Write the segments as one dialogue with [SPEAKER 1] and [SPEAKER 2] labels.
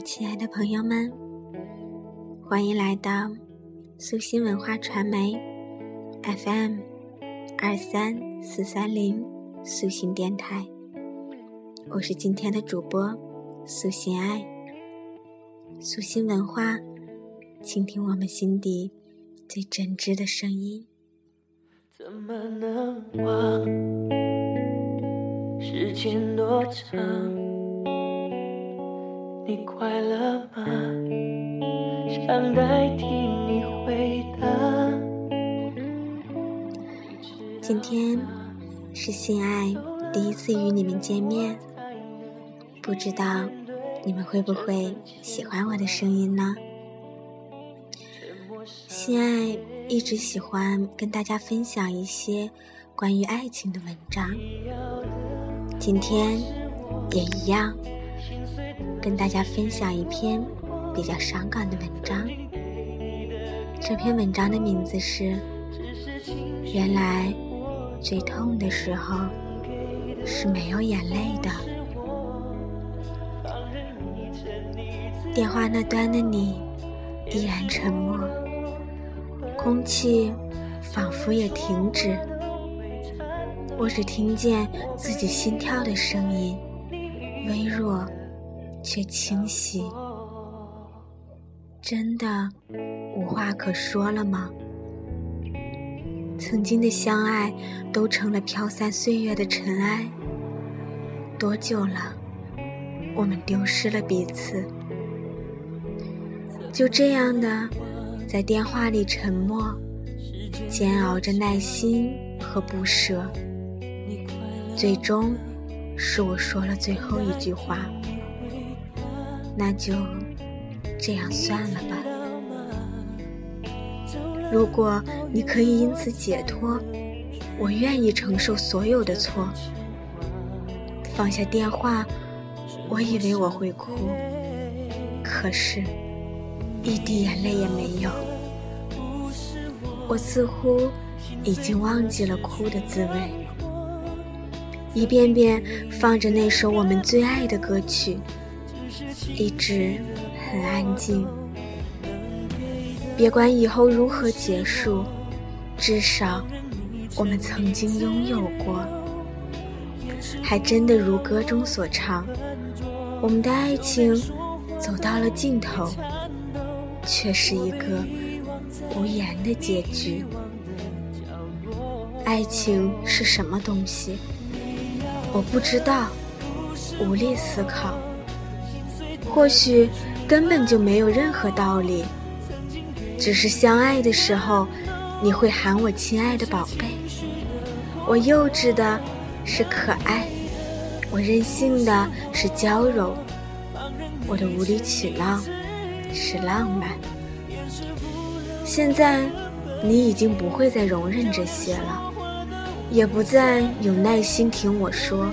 [SPEAKER 1] 亲爱的朋友们，欢迎来到苏心文化传媒 FM 二三四三零苏心电台。我是今天的主播苏心爱，苏心文化，倾听我们心底最真挚的声音。怎么能忘？时间多长？你快乐吗？想代替你回答。今天是心爱第一次与你们见面，不知道你们会不会喜欢我的声音呢？心爱一直喜欢跟大家分享一些关于爱情的文章，今天也一样。跟大家分享一篇比较伤感的文章。这篇文章的名字是《原来最痛的时候是没有眼泪的》。电话那端的你依然沉默，空气仿佛也停止，我只听见自己心跳的声音，微弱。却清晰，真的无话可说了吗？曾经的相爱都成了飘散岁月的尘埃。多久了，我们丢失了彼此？就这样的，在电话里沉默，煎熬着耐心和不舍。最终，是我说了最后一句话。那就这样算了吧。如果你可以因此解脱，我愿意承受所有的错。放下电话，我以为我会哭，可是，一滴眼泪也没有。我似乎已经忘记了哭的滋味，一遍遍放着那首我们最爱的歌曲。一直很安静，别管以后如何结束，至少我们曾经拥有过，还真的如歌中所唱，我们的爱情走到了尽头，却是一个无言的结局。爱情是什么东西？我不知道，无力思考。或许根本就没有任何道理，只是相爱的时候，你会喊我亲爱的宝贝。我幼稚的是可爱，我任性的是娇柔，我的无理取闹是浪漫。现在你已经不会再容忍这些了，也不再有耐心听我说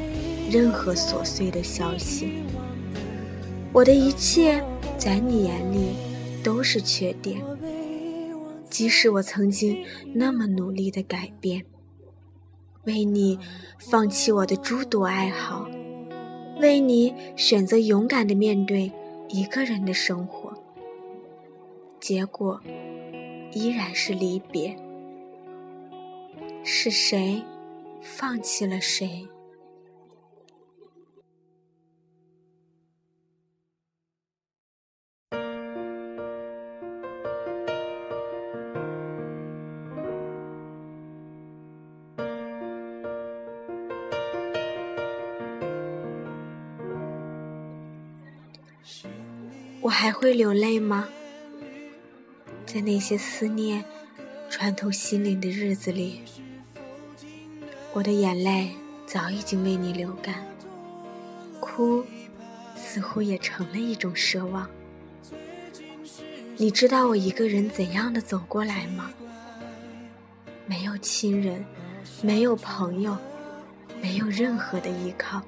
[SPEAKER 1] 任何琐碎的消息。我的一切在你眼里都是缺点，即使我曾经那么努力的改变，为你放弃我的诸多爱好，为你选择勇敢的面对一个人的生活，结果依然是离别。是谁放弃了谁？我还会流泪吗？在那些思念穿透心灵的日子里，我的眼泪早已经为你流干，哭似乎也成了一种奢望。你知道我一个人怎样的走过来吗？没有亲人，没有朋友，没有任何的依靠。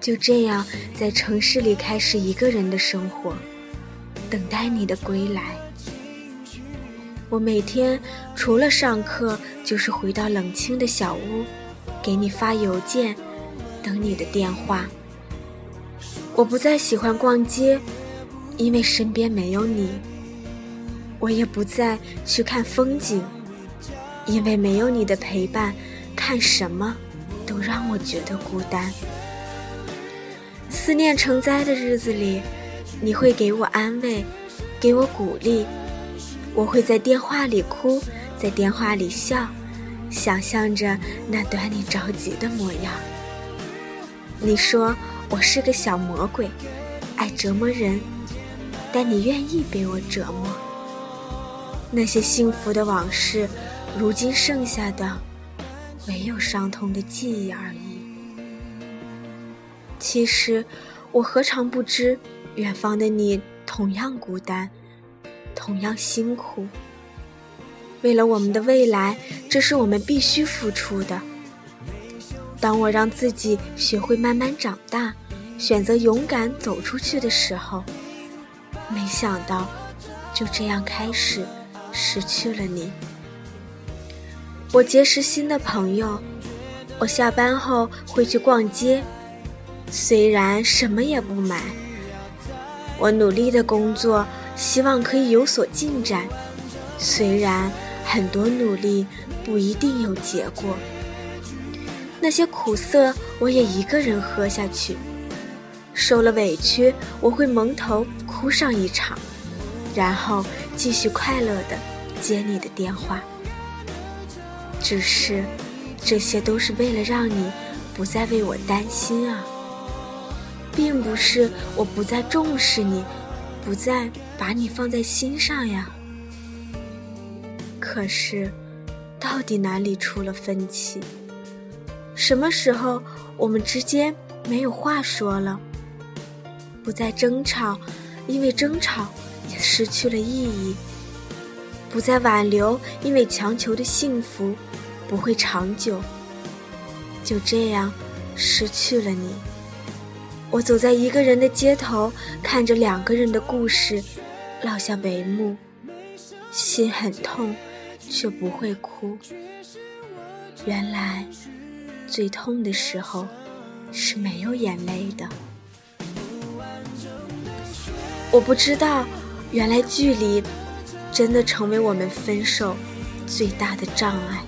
[SPEAKER 1] 就这样，在城市里开始一个人的生活，等待你的归来。我每天除了上课，就是回到冷清的小屋，给你发邮件，等你的电话。我不再喜欢逛街，因为身边没有你；我也不再去看风景，因为没有你的陪伴，看什么都让我觉得孤单。思念成灾的日子里，你会给我安慰，给我鼓励。我会在电话里哭，在电话里笑，想象着那段你着急的模样。你说我是个小魔鬼，爱折磨人，但你愿意被我折磨。那些幸福的往事，如今剩下的，唯有伤痛的记忆而已。其实，我何尝不知，远方的你同样孤单。同样辛苦。为了我们的未来，这是我们必须付出的。当我让自己学会慢慢长大，选择勇敢走出去的时候，没想到就这样开始失去了你。我结识新的朋友，我下班后会去逛街，虽然什么也不买。我努力的工作。希望可以有所进展，虽然很多努力不一定有结果。那些苦涩我也一个人喝下去，受了委屈我会蒙头哭上一场，然后继续快乐的接你的电话。只是，这些都是为了让你不再为我担心啊，并不是我不再重视你。不再把你放在心上呀。可是，到底哪里出了分歧？什么时候我们之间没有话说了？不再争吵，因为争吵也失去了意义；不再挽留，因为强求的幸福不会长久。就这样，失去了你。我走在一个人的街头，看着两个人的故事落下帷幕，心很痛，却不会哭。原来，最痛的时候是没有眼泪的。我不知道，原来距离真的成为我们分手最大的障碍。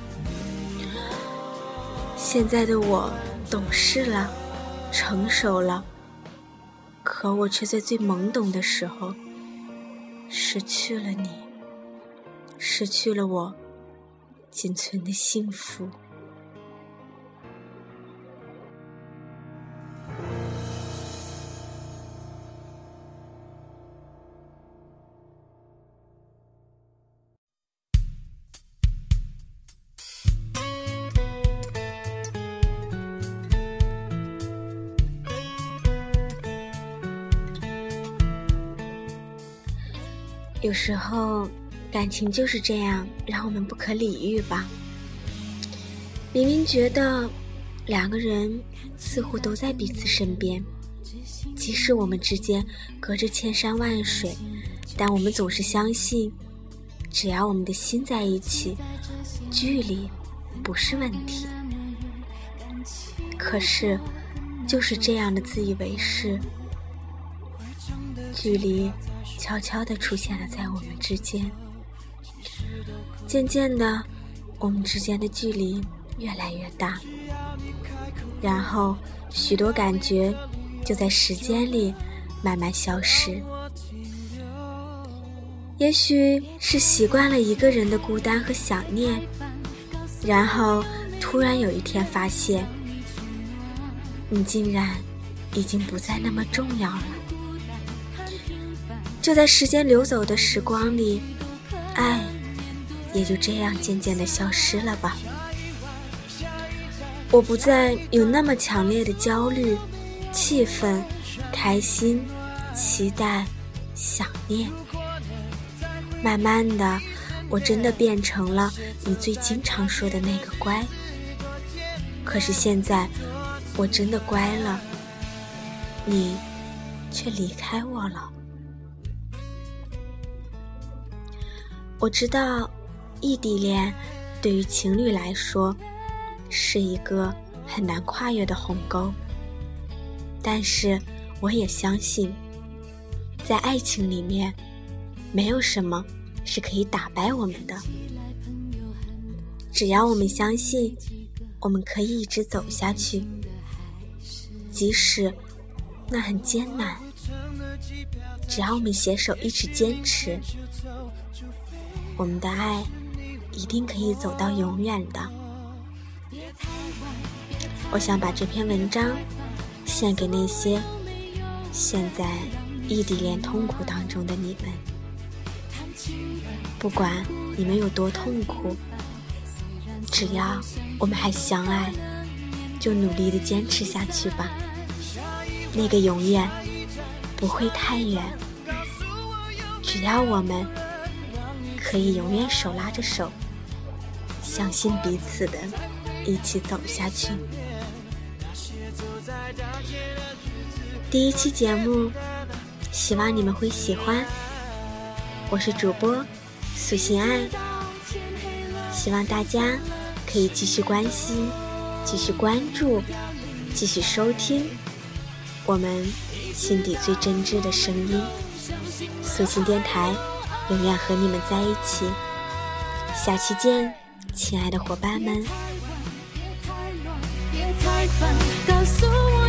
[SPEAKER 1] 现在的我懂事了。成熟了，可我却在最懵懂的时候失去了你，失去了我仅存的幸福。有时候，感情就是这样，让我们不可理喻吧。明明觉得两个人似乎都在彼此身边，即使我们之间隔着千山万水，但我们总是相信，只要我们的心在一起，距离不是问题。可是，就是这样的自以为是，距离。悄悄地出现了在我们之间，渐渐的，我们之间的距离越来越大，然后许多感觉就在时间里慢慢消失。也许是习惯了一个人的孤单和想念，然后突然有一天发现，你竟然已经不再那么重要了。就在时间流走的时光里，爱也就这样渐渐的消失了吧。我不再有那么强烈的焦虑、气愤、开心、期待、想念。慢慢的，我真的变成了你最经常说的那个乖。可是现在，我真的乖了，你却离开我了。我知道，异地恋对于情侣来说是一个很难跨越的鸿沟。但是，我也相信，在爱情里面，没有什么是可以打败我们的。只要我们相信，我们可以一直走下去，即使那很艰难。只要我们携手一直坚持，我们的爱一定可以走到永远的。我想把这篇文章献给那些现在异地恋痛苦当中的你们。不管你们有多痛苦，只要我们还相爱，就努力的坚持下去吧。那个永远。不会太远，只要我们可以永远手拉着手，相信彼此的，一起走下去。第一期节目，希望你们会喜欢。我是主播苏心爱，希望大家可以继续关心、继续关注、继续收听我们。心底最真挚的声音，苏心电台，永远和你们在一起。下期见，亲爱的伙伴们。别太乱，别太烦，告诉我。